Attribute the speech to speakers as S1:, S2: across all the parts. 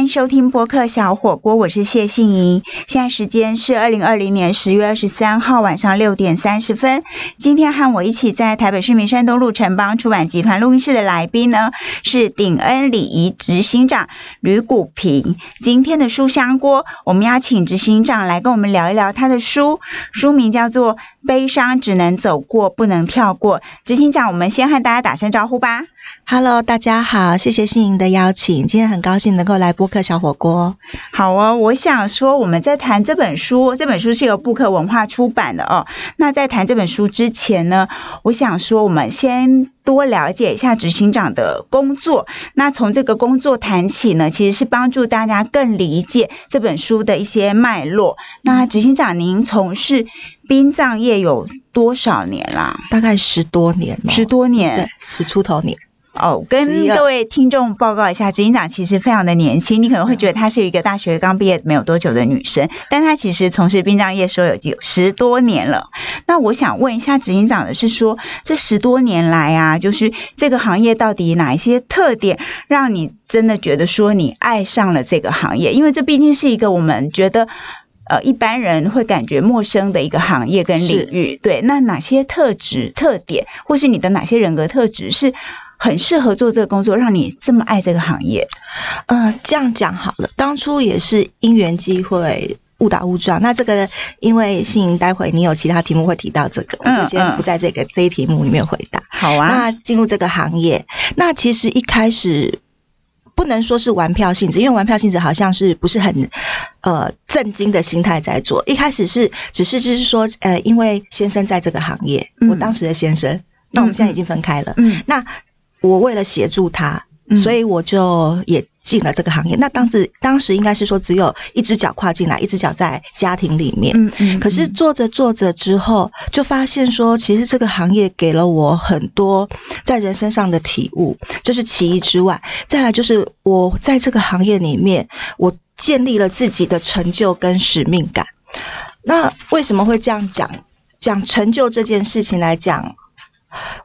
S1: 欢迎收听播客小火锅，我是谢杏莹。现在时间是二零二零年十月二十三号晚上六点三十分。今天和我一起在台北市民山东路城邦出版集团录音室的来宾呢，是鼎恩礼仪执行长吕谷平。今天的书香锅，我们邀请执行长来跟我们聊一聊他的书，书名叫做《悲伤只能走过，不能跳过》。执行长，我们先和大家打声招呼吧。
S2: Hello，大家好，谢谢信莹的邀请，今天很高兴能够来播客小火锅。
S1: 好哦，我想说我们在谈这本书，这本书是由布克文化出版的哦。那在谈这本书之前呢，我想说我们先多了解一下执行长的工作。那从这个工作谈起呢，其实是帮助大家更理解这本书的一些脉络。那执行长，您从事殡葬业有多少年啦？
S2: 大概十多年，
S1: 十多年，对
S2: 十出头年。
S1: 哦，跟各位听众报告一下，执行长其实非常的年轻，你可能会觉得她是一个大学刚毕业没有多久的女生，但她其实从事殡葬业说有有十多年了。那我想问一下执行长的是说，这十多年来啊，就是这个行业到底哪一些特点，让你真的觉得说你爱上了这个行业？因为这毕竟是一个我们觉得呃一般人会感觉陌生的一个行业跟领域。对，那哪些特质、特点，或是你的哪些人格特质是？很适合做这个工作，让你这么爱这个行业。
S2: 呃，这样讲好了，当初也是因缘机会，误打误撞。那这个因为信，待会你有其他题目会提到这个，我就先不在这个这一题目里面回答。
S1: 好啊。
S2: 那进入这个行业，那其实一开始不能说是玩票性质，因为玩票性质好像是不是很呃震惊的心态在做。一开始是只是就是说，呃，因为先生在这个行业，我当时的先生，那我们现在已经分开了。嗯，那。我为了协助他，所以我就也进了这个行业。那当时当时应该是说，只有一只脚跨进来，一只脚在家庭里面。嗯嗯。可是做着做着之后，就发现说，其实这个行业给了我很多在人身上的体悟，这是其一之外，再来就是我在这个行业里面，我建立了自己的成就跟使命感。那为什么会这样讲？讲成就这件事情来讲，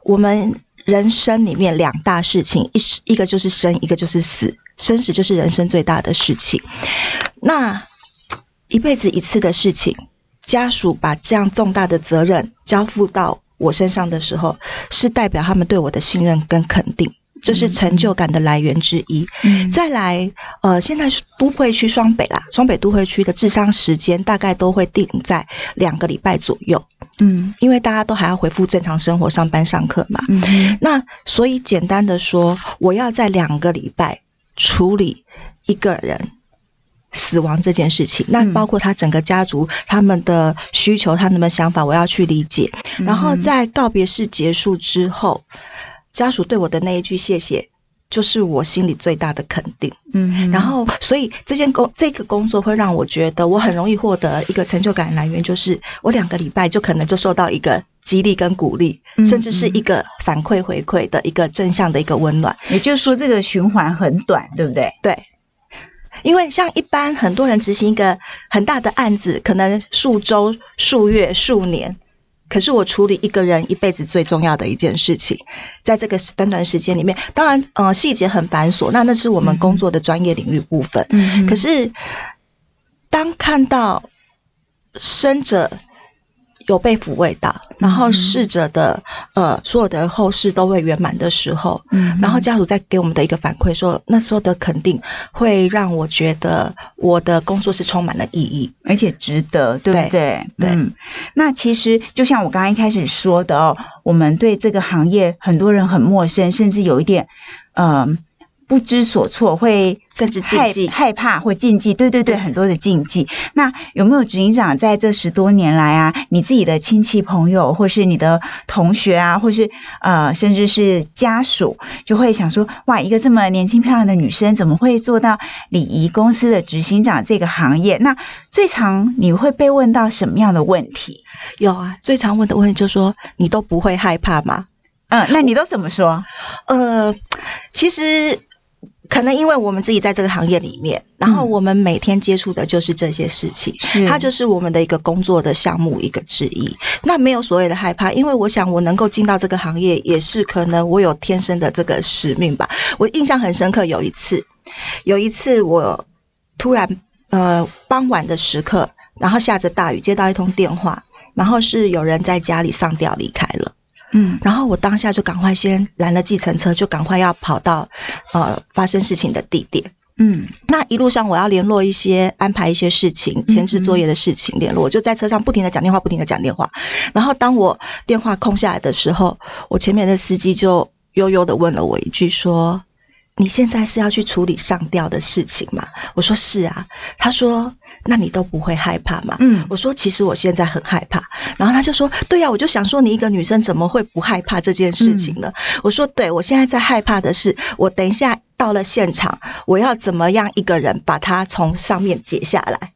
S2: 我们。人生里面两大事情，一一个就是生，一个就是死。生死就是人生最大的事情。那一辈子一次的事情，家属把这样重大的责任交付到我身上的时候，是代表他们对我的信任跟肯定。这是成就感的来源之一。再来，呃，现在都会区双北啦，双北都会区的智商时间大概都会定在两个礼拜左右。嗯，因为大家都还要恢复正常生活、上班、上课嘛。嗯，那所以简单的说，我要在两个礼拜处理一个人死亡这件事情，那包括他整个家族他们的需求、他们的想法，我要去理解。然后在告别式结束之后。家属对我的那一句谢谢，就是我心里最大的肯定。嗯，然后所以这件工这个工作会让我觉得我很容易获得一个成就感来源，就是我两个礼拜就可能就受到一个激励跟鼓励，甚至是一个反馈回馈的一个正向的一个温暖。
S1: 也就是说，这个循环很短，对不对？
S2: 对，因为像一般很多人执行一个很大的案子，可能数周、数月、数年。可是我处理一个人一辈子最重要的一件事情，在这个短短时间里面，当然，呃，细节很繁琐，那那是我们工作的专业领域部分。嗯，可是当看到生者。有被抚慰到，然后逝者的呃所有的后事都会圆满的时候，嗯，然后家属再给我们的一个反馈说，那时候的肯定会让我觉得我的工作是充满了意义，
S1: 而且值得，对不对？
S2: 对。
S1: 那其实就像我刚刚一开始说的哦，我们对这个行业很多人很陌生，甚至有一点嗯。不知所措，会
S2: 甚至禁忌、
S1: 害怕或禁忌，对对对，很多的禁忌。那有没有执行长在这十多年来啊，你自己的亲戚朋友，或是你的同学啊，或是呃，甚至是家属，就会想说，哇，一个这么年轻漂亮的女生，怎么会做到礼仪公司的执行长这个行业？那最常你会被问到什么样的问题？
S2: 有啊，最常问的问题就是说，你都不会害怕吗？
S1: 嗯，那你都怎么说？
S2: 呃，其实。可能因为我们自己在这个行业里面，然后我们每天接触的就是这些事情，
S1: 是
S2: 它就是我们的一个工作的项目一个之一。那没有所谓的害怕，因为我想我能够进到这个行业，也是可能我有天生的这个使命吧。我印象很深刻，有一次，有一次我突然呃傍晚的时刻，然后下着大雨，接到一通电话，然后是有人在家里上吊离开了。
S1: 嗯
S2: 然后我当下就赶快先拦了计程车，就赶快要跑到呃发生事情的地点。
S1: 嗯
S2: 那一路上我要联络一些安排一些事情、前置作业的事情联络，我就在车上不停的讲电话，不停的讲电话。然后当我电话空下来的时候，我前面的司机就悠悠的问了我一句说：“你现在是要去处理上吊的事情吗？”我说：“是啊。”他说：“那你都不会害怕吗？”
S1: 嗯
S2: 我说其实我现在很害怕，然后他就说，对呀、我就想说你一个女生怎么会不害怕这件事情呢？我说对，我现在在害怕的是，我等一下到了现场，我要怎么样一个人把它从上面解下来？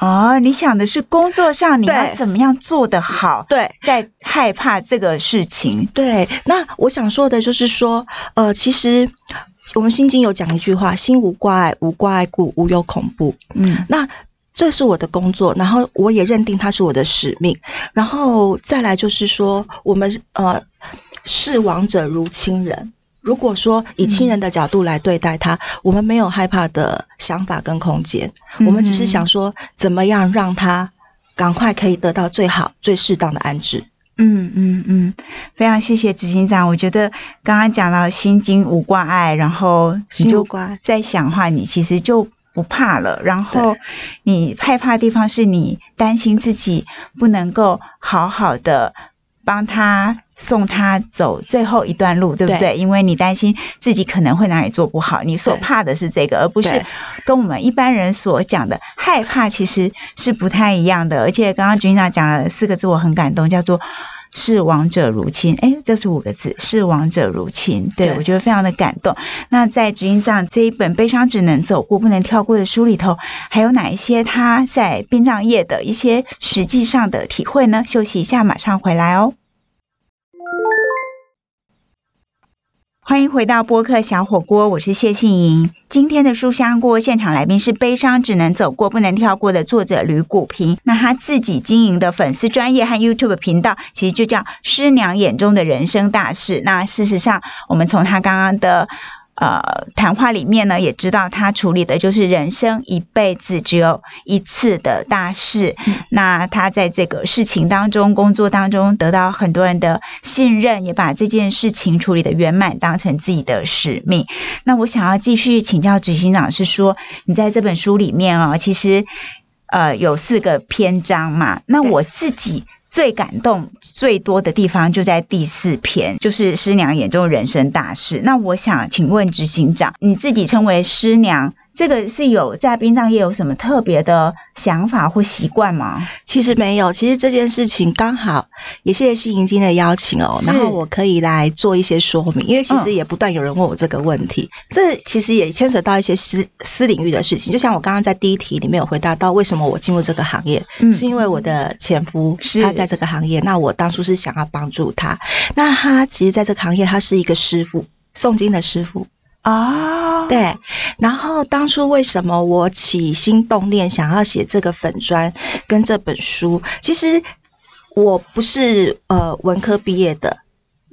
S1: 哦，你想的是工作上你要怎么样做得好，
S2: 对。
S1: 在害怕这个事情。
S2: 对，那我想说的就是说，呃，其实我们《心经》有讲一句话：“心无挂碍，无挂碍故，无有恐怖。”
S1: 嗯
S2: 那这是我的工作，然后我也认定它是我的使命，然后再来就是说，我们呃视亡者如亲人。如果说以亲人的角度来对待他，我们没有害怕的想法跟空间，我们只是想说怎么样让他赶快可以得到最好、最适当的安置。
S1: 嗯嗯嗯，非常谢谢执行长。我觉得刚刚讲到心经无挂碍，然后你就
S2: 心无挂碍
S1: 在想的话，你其实就不怕了。然后你害怕的地方是你担心自己不能够好好的帮他送他走最后一段路，对不对？
S2: 对
S1: 因为你担心自己可能会哪里做不好，你所怕的是这个，而不是跟我们一般人所讲的害怕，其实是不太一样的。而且刚刚君娜讲了四个字，我很感动，叫做。视亡者如亲，哎，这是五个字，视亡者如亲，对
S2: 对
S1: 我觉得非常的感动。那在执行长这一本《悲伤只能走过，不能跳过》的书里头，还有哪一些他在殡葬业的一些实际上的体会呢？休息一下，马上回来哦。欢迎回到播客小火锅，我是谢杏莹。今天的书香锅现场来宾是《悲伤只能走过，不能跳过》的作者吕谷平。那他自己经营的粉丝专业和 YouTube 频道，其实就叫“师娘眼中的人生大事”。那事实上，我们从他刚刚的呃谈话里面呢，也知道他处理的就是人生一辈子只有一次的大事。那他在这个事情当中、工作当中得到很多人的信任，也把这件事情处理的圆满，当成自己的使命。那我想要继续请教执行长，是说你在这本书里面哦，其实呃有四个篇章嘛，那我自己。最感动最多的地方就在第四篇，就是师娘眼中人生大事。那我想请问执行长，你自己称为师娘，这个是有在殡葬业有什么特别的想法或习惯吗？
S2: 其实没有，其实这件事情刚好也谢谢新迎金的邀请哦，然后我可以来做一些说明，因为其
S1: 嗯。
S2: 实也不断有人问我这个问题，这其实也牵扯到一些私私领域的事情，就像我刚刚在第一题里面有回答到，为什么我进入这个行业，
S1: 嗯。
S2: 是因为我的前夫
S1: 是。
S2: 他在这个行业，那我当初是想要帮助他，那他其实在这个行业他是一个师傅，诵经的师傅，
S1: 哦，，
S2: 对，然后当初为什么我起心动念想要写这个粉砖跟这本书？其实我不是呃文科毕业的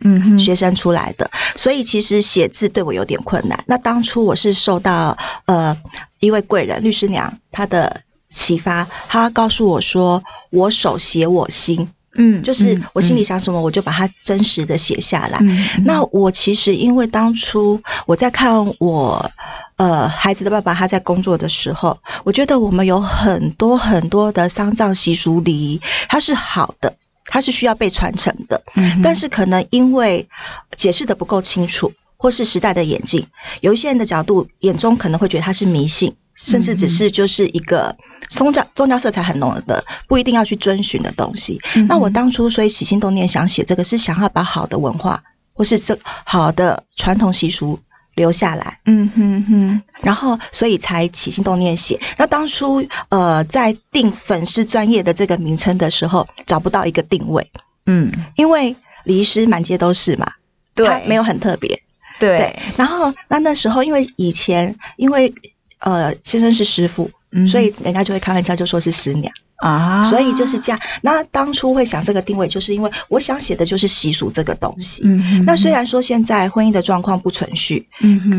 S1: 嗯哼，
S2: 学生出来的，所以其实写字对我有点困难。那当初我是受到呃一位贵人律师娘她的启发，她告诉我说：“我手写我心，
S1: 嗯，
S2: 就是我心里
S1: 嗯，
S2: 想什么，我就把它真实的写下来。”那我其实因为当初我在看我呃孩子的爸爸他在工作的时候，我觉得我们有很多很多的丧葬习俗礼仪，它是好的，它是需要被传承的，
S1: 嗯
S2: 但是可能因为解释的不够清楚，或是时代的眼镜，有一些人的角度眼中可能会觉得它是迷信，甚至只是就是一个宗教宗教色彩很浓的，不一定要去遵循的东西。
S1: 嗯
S2: 那我当初所以起心动念想写这个，是想要把好的文化或是这好的传统习俗留下来，
S1: 嗯哼哼，
S2: 然后所以才起心动念写。那当初呃在定粉丝专业的这个名称的时候，找不到一个定位，
S1: 嗯，
S2: 因为礼仪师满街都是嘛，
S1: 对。
S2: 它，没有很特别。
S1: 对，
S2: 然后那那时候因为以前因为呃先生是师傅，
S1: 嗯
S2: 所以人家就会开玩笑就说是师娘，
S1: 啊，
S2: 所以就是这样。那当初会想这个定位，就是因为我想写的就是习俗这个东西。
S1: 嗯，
S2: 那虽然说现在婚姻的状况不存续，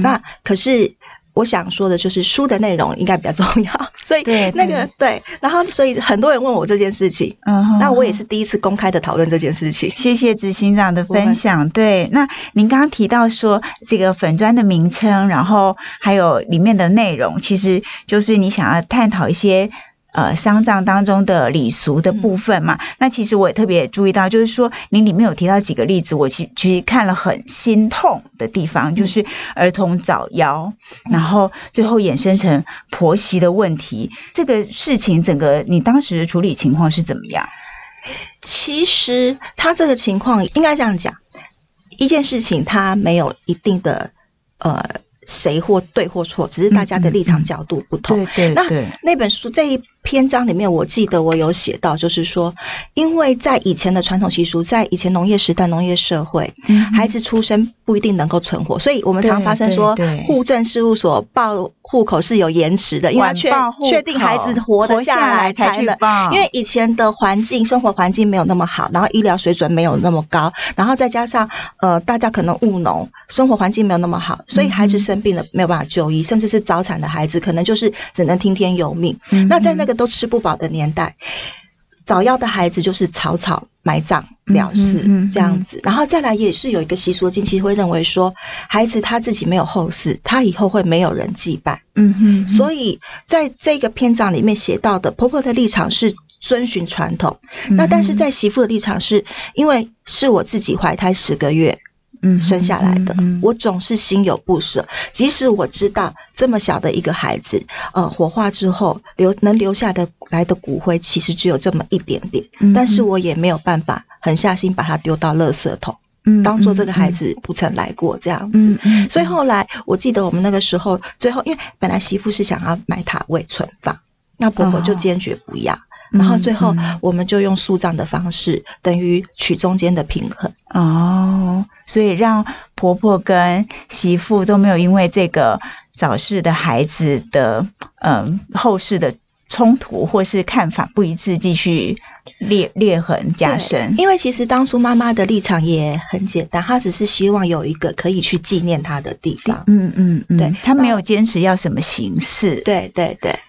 S2: 那可是我想说的就是书的内容应该比较重要，所以那个对，然后所以很多人问我这件事情，
S1: 嗯哼，
S2: 那我也是第一次公开的讨论这件事情。
S1: 谢谢执行长的分享。对，那您刚刚提到说这个粉砖的名称，然后还有里面的内容，其实就是你想要探讨一些。呃，丧葬当中的礼俗的部分嘛，那其实我也特别注意到，就是说您里面有提到几个例子，我其其实看了很心痛的地方，就是儿童早夭，然后最后衍生成婆媳的问题，这个事情整个你当时的处理情况是怎么样？
S2: 其实他这个情况应该这样讲，一件事情它没有一定的呃谁或对或错，只是大家的立场角度不同。那
S1: 对对。对，
S2: 那本书这一篇章里面，我记得我有写到，就是说，因为在以前的传统习俗，在以前农业时代、农业社会，
S1: 嗯
S2: 孩子出生不一定能够存活，所以我们常发生说户政事务所报户口是有延迟的，因为他确确定孩子活得下来
S1: 才去
S2: 能。
S1: 报，
S2: 因为以前的环境、生活环境没有那么好，然后医疗水准没有那么高，然后再加上呃，大家可能务农，生活环境没有那么好，所以孩子生病了没有办法就医，甚至是早产的孩子，可能就是只能听天由命。
S1: 嗯
S2: 那在那个都吃不饱的年代，早夭的孩子就是草草埋葬了事
S1: 嗯嗯嗯
S2: 这样子，然后再来也是有一个习俗的经期会认为说，孩子他自己没有后事，他以后会没有人祭拜，
S1: 嗯哼，
S2: 所以在这个篇章里面写到的婆婆的立场是。遵循传统，
S1: 嗯
S2: 那但是在媳妇的立场是，因为是我自己怀胎十个月，
S1: 嗯
S2: 生下来的，
S1: 嗯
S2: 我总是心有不舍。即使我知道这么小的一个孩子，呃，火化之后留能留下的来的骨灰，其实只有这么一点点，
S1: 嗯
S2: 但是我也没有办法狠下心把它丢到垃圾桶，
S1: 嗯
S2: 当做这个孩，子不曾来过这样子。
S1: 嗯嗯，
S2: 所以后来我记得我们那个时候，最后因为本来媳妇是想要买塔位存放，那婆婆就
S1: 哦
S2: 坚决不要。然后最后我们就用树葬的方式，等于取中间的平衡。
S1: 哦，所以让婆婆跟媳妇都没有因为这个早逝的孩子的嗯后世的冲突或是看法不一致，继续裂裂痕加深。
S2: 因为其实当初妈妈的立场也很简单，她只是希望有一个可以去纪念她的地方。
S1: 嗯嗯嗯，
S2: 对
S1: 她没有坚持要什么形式，
S2: 对对对，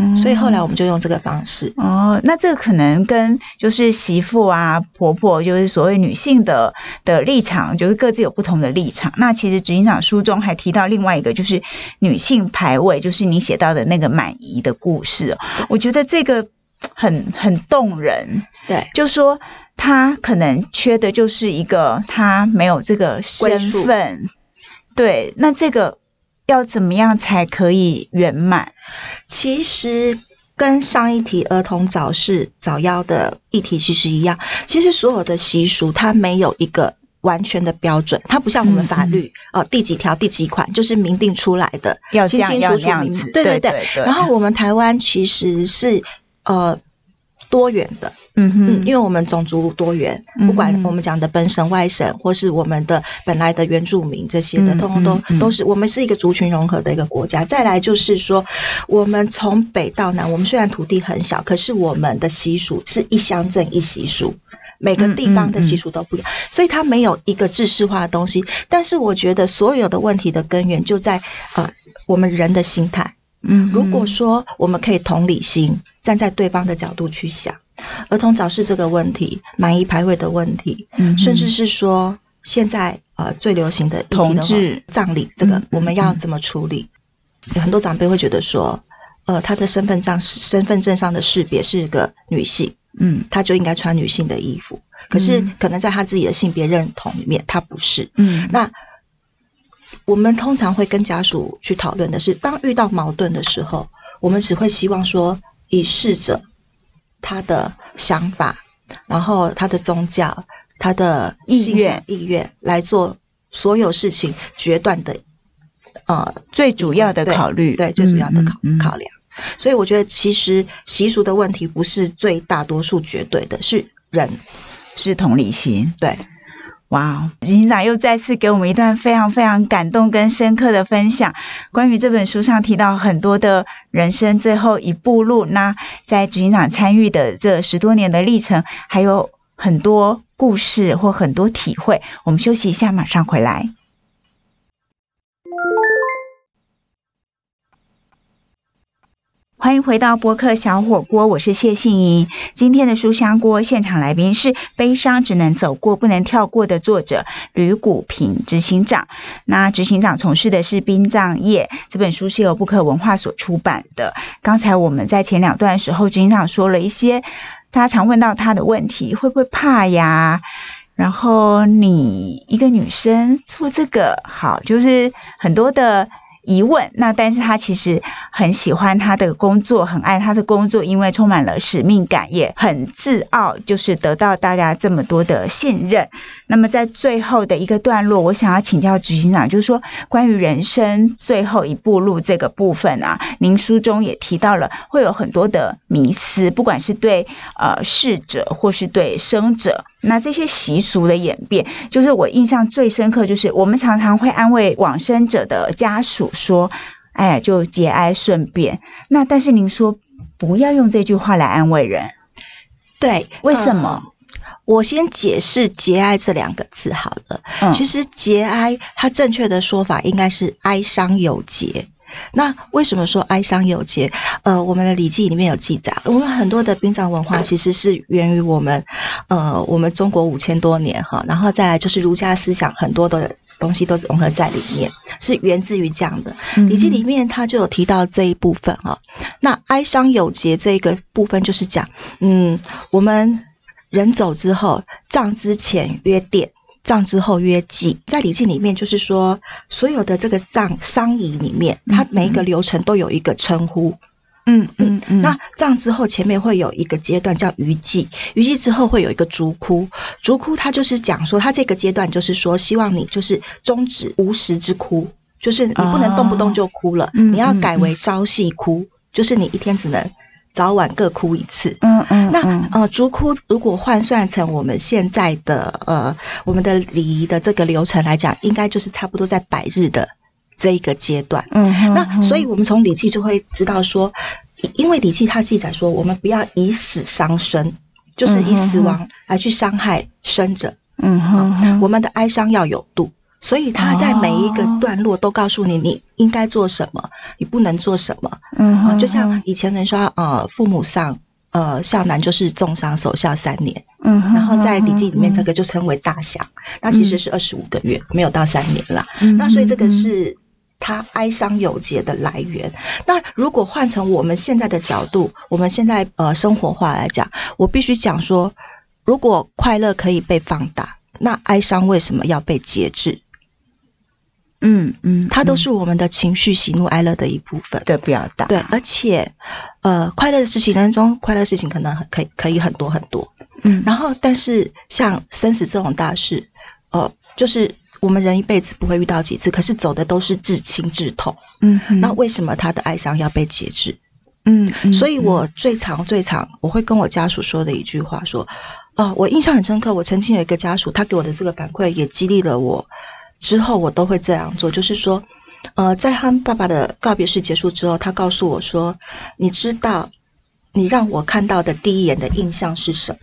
S1: 嗯
S2: 所以后来我们就用这个方式。
S1: 哦，那这个可能跟就是媳妇啊、婆婆，就是所谓女性的的立场，就是各自有不同的立场。那其实执行长书中还提到另外一个，就是女性排位，就是你写到的那个满姨的故事哦。我觉得这个很很动人，
S2: 对
S1: 就说她可能缺的就是一个她没有这个身份，对，那这个要怎么样才可以圆满？
S2: 其实跟上一题儿童早逝早夭的议题其实一样，其实所有的习俗它没有一个。完全的标准，它不像我们法律，呃，第几条、第几款就是明定出来的，
S1: 要这样要
S2: 清楚楚对对
S1: 对
S2: 然后我们台湾其实是呃多元的，
S1: 嗯哼
S2: 嗯，因为我们种族多元，
S1: 嗯
S2: 不管我们讲的本省、外省，或是我们的本来的原住民这些的，
S1: 嗯
S2: 通通都都是我们是一个族群融合的一个国家。再来就是说，我们从北到南，我们虽然土地很小，可是我们的习俗是一乡镇一习俗。每个地方的习俗都不一样，所以它没有一个制式化的东西。但是我觉得所有的问题的根源就在呃我们人的心态。
S1: 嗯，
S2: 如果说我们可以同理心，站在对方的角度去想，儿童早逝这个问题、满意排位的问题，
S1: 嗯
S2: 甚至是说现在呃最流行的
S1: 同志
S2: 葬礼这个
S1: 嗯，
S2: 我们要怎么处理？有很多长辈会觉得说，呃，他的身份证身份证上的识别是个女性，
S1: 嗯
S2: 他就应该穿女性的衣服。可是
S1: 嗯
S2: 可能在他自己的性别认同里面，他不是。
S1: 嗯，
S2: 那我们通常会跟家属去讨论的是，当遇到矛盾的时候，我们只会希望说，以逝者他的想法，然后他的宗教、他的
S1: 意愿
S2: 意愿来做所有事情决断的，呃，
S1: 最主要的考虑，
S2: 对，最主要的考、
S1: 嗯嗯嗯
S2: 考量。所以我觉得，其实习俗的问题不是最大多数绝对的，是人
S1: 是同理心。
S2: 对。
S1: 哇哦，执行长又再次给我们一段非常非常感动跟深刻的分享，关于这本书上提到很多的人生最后一步路。那在执行长参与的这十多年的历程，还有很多故事或很多体会。我们休息一下，马上回来。欢迎回到播客小火锅，我是谢杏怡。今天的书香锅现场来宾是《悲伤只能走过，不能跳过》的作者吕谷平执行长。那执行长从事的是殡葬业，这本书是由布克文化所出版的。刚才我们在前两段时候，执行长说了一些大家常问到他的问题，会不会怕呀？然后你一个女生做这个，好，就是很多的。疑问，那但是他其实很喜欢他的工作，很爱他的工作，因为充满了使命感，也很自傲，就是得到大家这么多的信任。那么在最后的一个段落，我想要请教执行长，就是说关于人生最后一步路这个部分啊，您书中也提到了会有很多的迷思，不管是对呃逝者或是对生者，那这些习俗的演变，就是我印象最深刻，就是我们常常会安慰往生者的家属说，哎，就节哀顺变。那但是您说不要用这句话来安慰人，
S2: 对，
S1: 为什么？
S2: 我先解释“节哀”这两个字好了。嗯，其实“节哀”它正确的说法应该是“哀伤有节”。那为什么说哀伤有节？呃，我们的《礼记》里面有记载，我们很多的殡葬文化其实是源于我们，呃，我们中国五千多年哈，然后再来就是儒家思想很多的东西都融合在里面，是源自于这样的。《礼记》里面它就有提到这一部分哈。那哀伤有节这一个部分就是讲，嗯，我们。人走之后，葬之前约奠，葬之后约祭。在礼记里面，就是说，所有的这个葬丧仪里面，它每一个流程都有一个称呼。嗯嗯嗯。那葬之后，前面会有一个阶段叫余祭，余祭之后会有一个烛哭。烛哭它就是讲说，它这个阶段就是说，希望你就是终止无时之哭，就是你不能动不动就哭了，你要改为朝夕哭，就是你一天只能。早晚各哭一次。嗯嗯，那呃，烛哭如果换算成我们现在的呃我们的礼仪的这个流程来讲，应该就是差不多在百日的这一个阶段。嗯哼，那所以我们从礼记就会知道说，因为礼记它记载说，我们不要以死伤生，就是以死亡来去伤害生者。嗯哼，我们的哀伤要有度。所以他在每一个段落都告诉你你应该做什么，你不能做什么。嗯，就像以前人说，呃，父母丧，呃，孝男就是重伤，守孝三年。嗯，然后在礼记里面，这个就称为大祥，那其实是二十五个月，没有到三年了。那所以这个是他哀伤有节的来源。那如果换成我们现在的角度，我们现在呃生活化来讲，我必须讲说，如果快乐可以被放大，那哀伤为什么要被节制？嗯嗯，它都是我们的情绪喜怒哀乐的一部分
S1: 的表达。
S2: 对，而且，呃，快乐的事情当中，快乐事情可能可以可以很多很多。嗯，然后，但是像生死这种大事，呃，就是我们人一辈子不会遇到几次，可是走的都是至亲至痛。嗯，那为什么他的哀伤要被节制？嗯，所以我最常最常我会跟我家属说的一句话说，哦，我印象很深刻，我曾经有一个家属，他给我的这个反馈也激励了我。之后我都会这样做，就是说，呃，在他爸爸的告别式结束之后，他告诉我说：“你知道，你让我看到的第一眼的印象是什么？”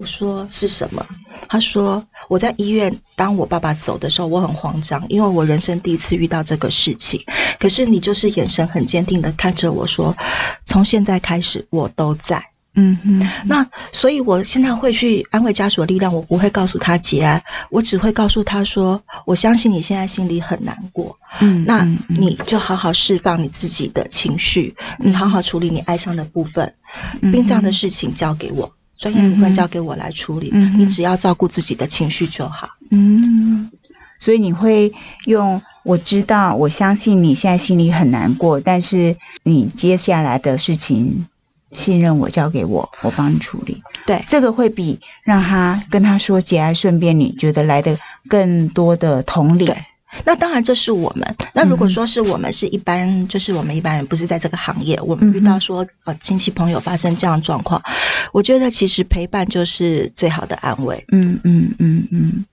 S2: 我说：“是什么？”他说：“我在医院，当我爸爸走的时候，我很慌张，因为我人生第一次遇到这个事情。可是你就是眼神很坚定的看着我说，从现在开始，我都在。”嗯嗯，那所以我现在会去安慰家属的力量，我不会告诉他节哀，我只会告诉他说，我相信你现在心里很难过，嗯，那你就好好释放你自己的情绪，你好好处理你哀伤的部分，殡葬的事情交给我，专业部分交给我来处理，你只要照顾自己的情绪就好。
S1: 嗯，所以你会用我知道，我相信你现在心里很难过，但是你接下来的事情。信任我，交给我，我帮你处理。
S2: 对，
S1: 这个会比让他跟他说节哀顺变，你觉得来的更多的同理，
S2: 那当然这是我们。那如果说是我们是一般，就是我们一般人不是在这个行业，我们遇到说呃亲戚朋友发生这样状况，我觉得其实陪伴就是最好的安慰。
S1: 嗯嗯嗯嗯，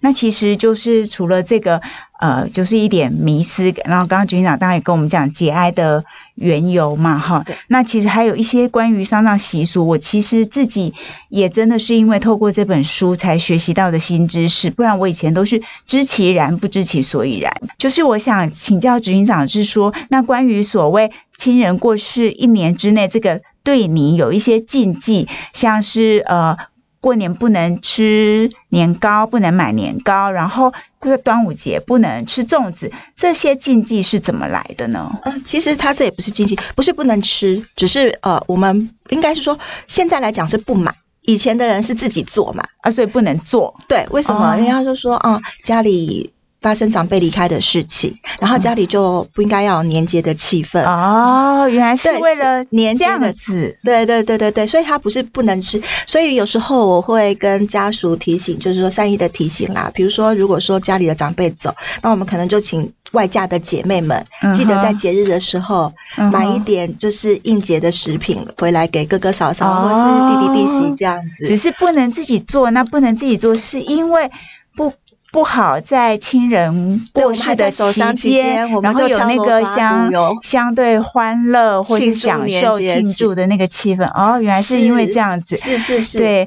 S1: 那其实就是除了这个。呃，就是一点迷思，然后刚刚局长当然也跟我们讲节哀的缘由嘛，哈。那其实还有一些关于丧葬习俗，我其实自己也真的是因为透过这本书才学习到的新知识，不然我以前都是知其然不知其所以然。就是我想请教执行长，是说那关于所谓亲人过世一年之内，这个对你有一些禁忌，像是呃。过年不能吃年糕，不能买年糕，然后过端午节不能吃粽子，这些禁忌是怎么来的呢？
S2: 嗯，其实它这也不是禁忌，不是不能吃，只是呃，我们应该是说现在来讲是不买，以前的人是自己做嘛，
S1: 啊，所以不能做。
S2: 对，为什么？人家就说啊，家里。发生长辈离开的事情，然后家里就不应该要有年节的气氛
S1: 哦。原来是为了年这样子，
S2: 对对对对对，所以他不是不能吃。所以有时候我会跟家属提醒，就是说善意的提醒啦。比如说，如果说家里的长辈走，那我们可能就请外嫁的姐妹们，记得在节日的时候买一点就是应节的食品回来给哥哥嫂嫂或是弟弟弟媳这样子。
S1: 只是不能自己做，那不能自己做是因为不。不好在亲人过世的期间，然后有那个相相对欢乐或是享受庆祝的那个气氛。哦，原来是因为这样子。
S2: 是是是。
S1: 对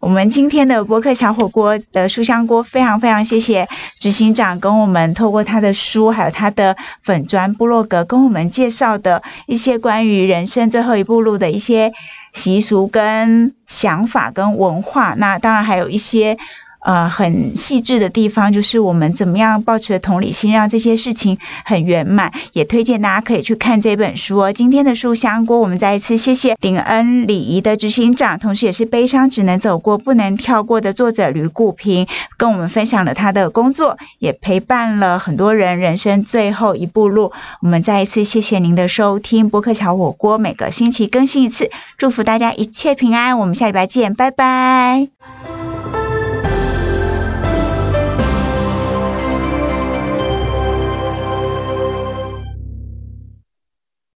S1: 我们今天的博客小火锅的书香锅，非常非常谢谢执行长跟我们透过他的书，还有他的粉砖部落格，跟我们介绍的一些关于人生最后一步路的一些习俗跟想法跟文化。那当然还有一些。呃，很细致的地方就是我们怎么样保持同理心，让这些事情很圆满。也推荐大家可以去看这本书哦。今天的书香锅，我们再一次谢谢鼎恩礼仪的执行长，同时也是悲伤只能走过不能跳过的作者吕谷平，跟我们分享了他的工作，也陪伴了很多人人生最后一步路。我们再一次谢谢您的收听，播客桥火锅每个星期更新一次，祝福大家一切平安。我们下礼拜见，拜拜。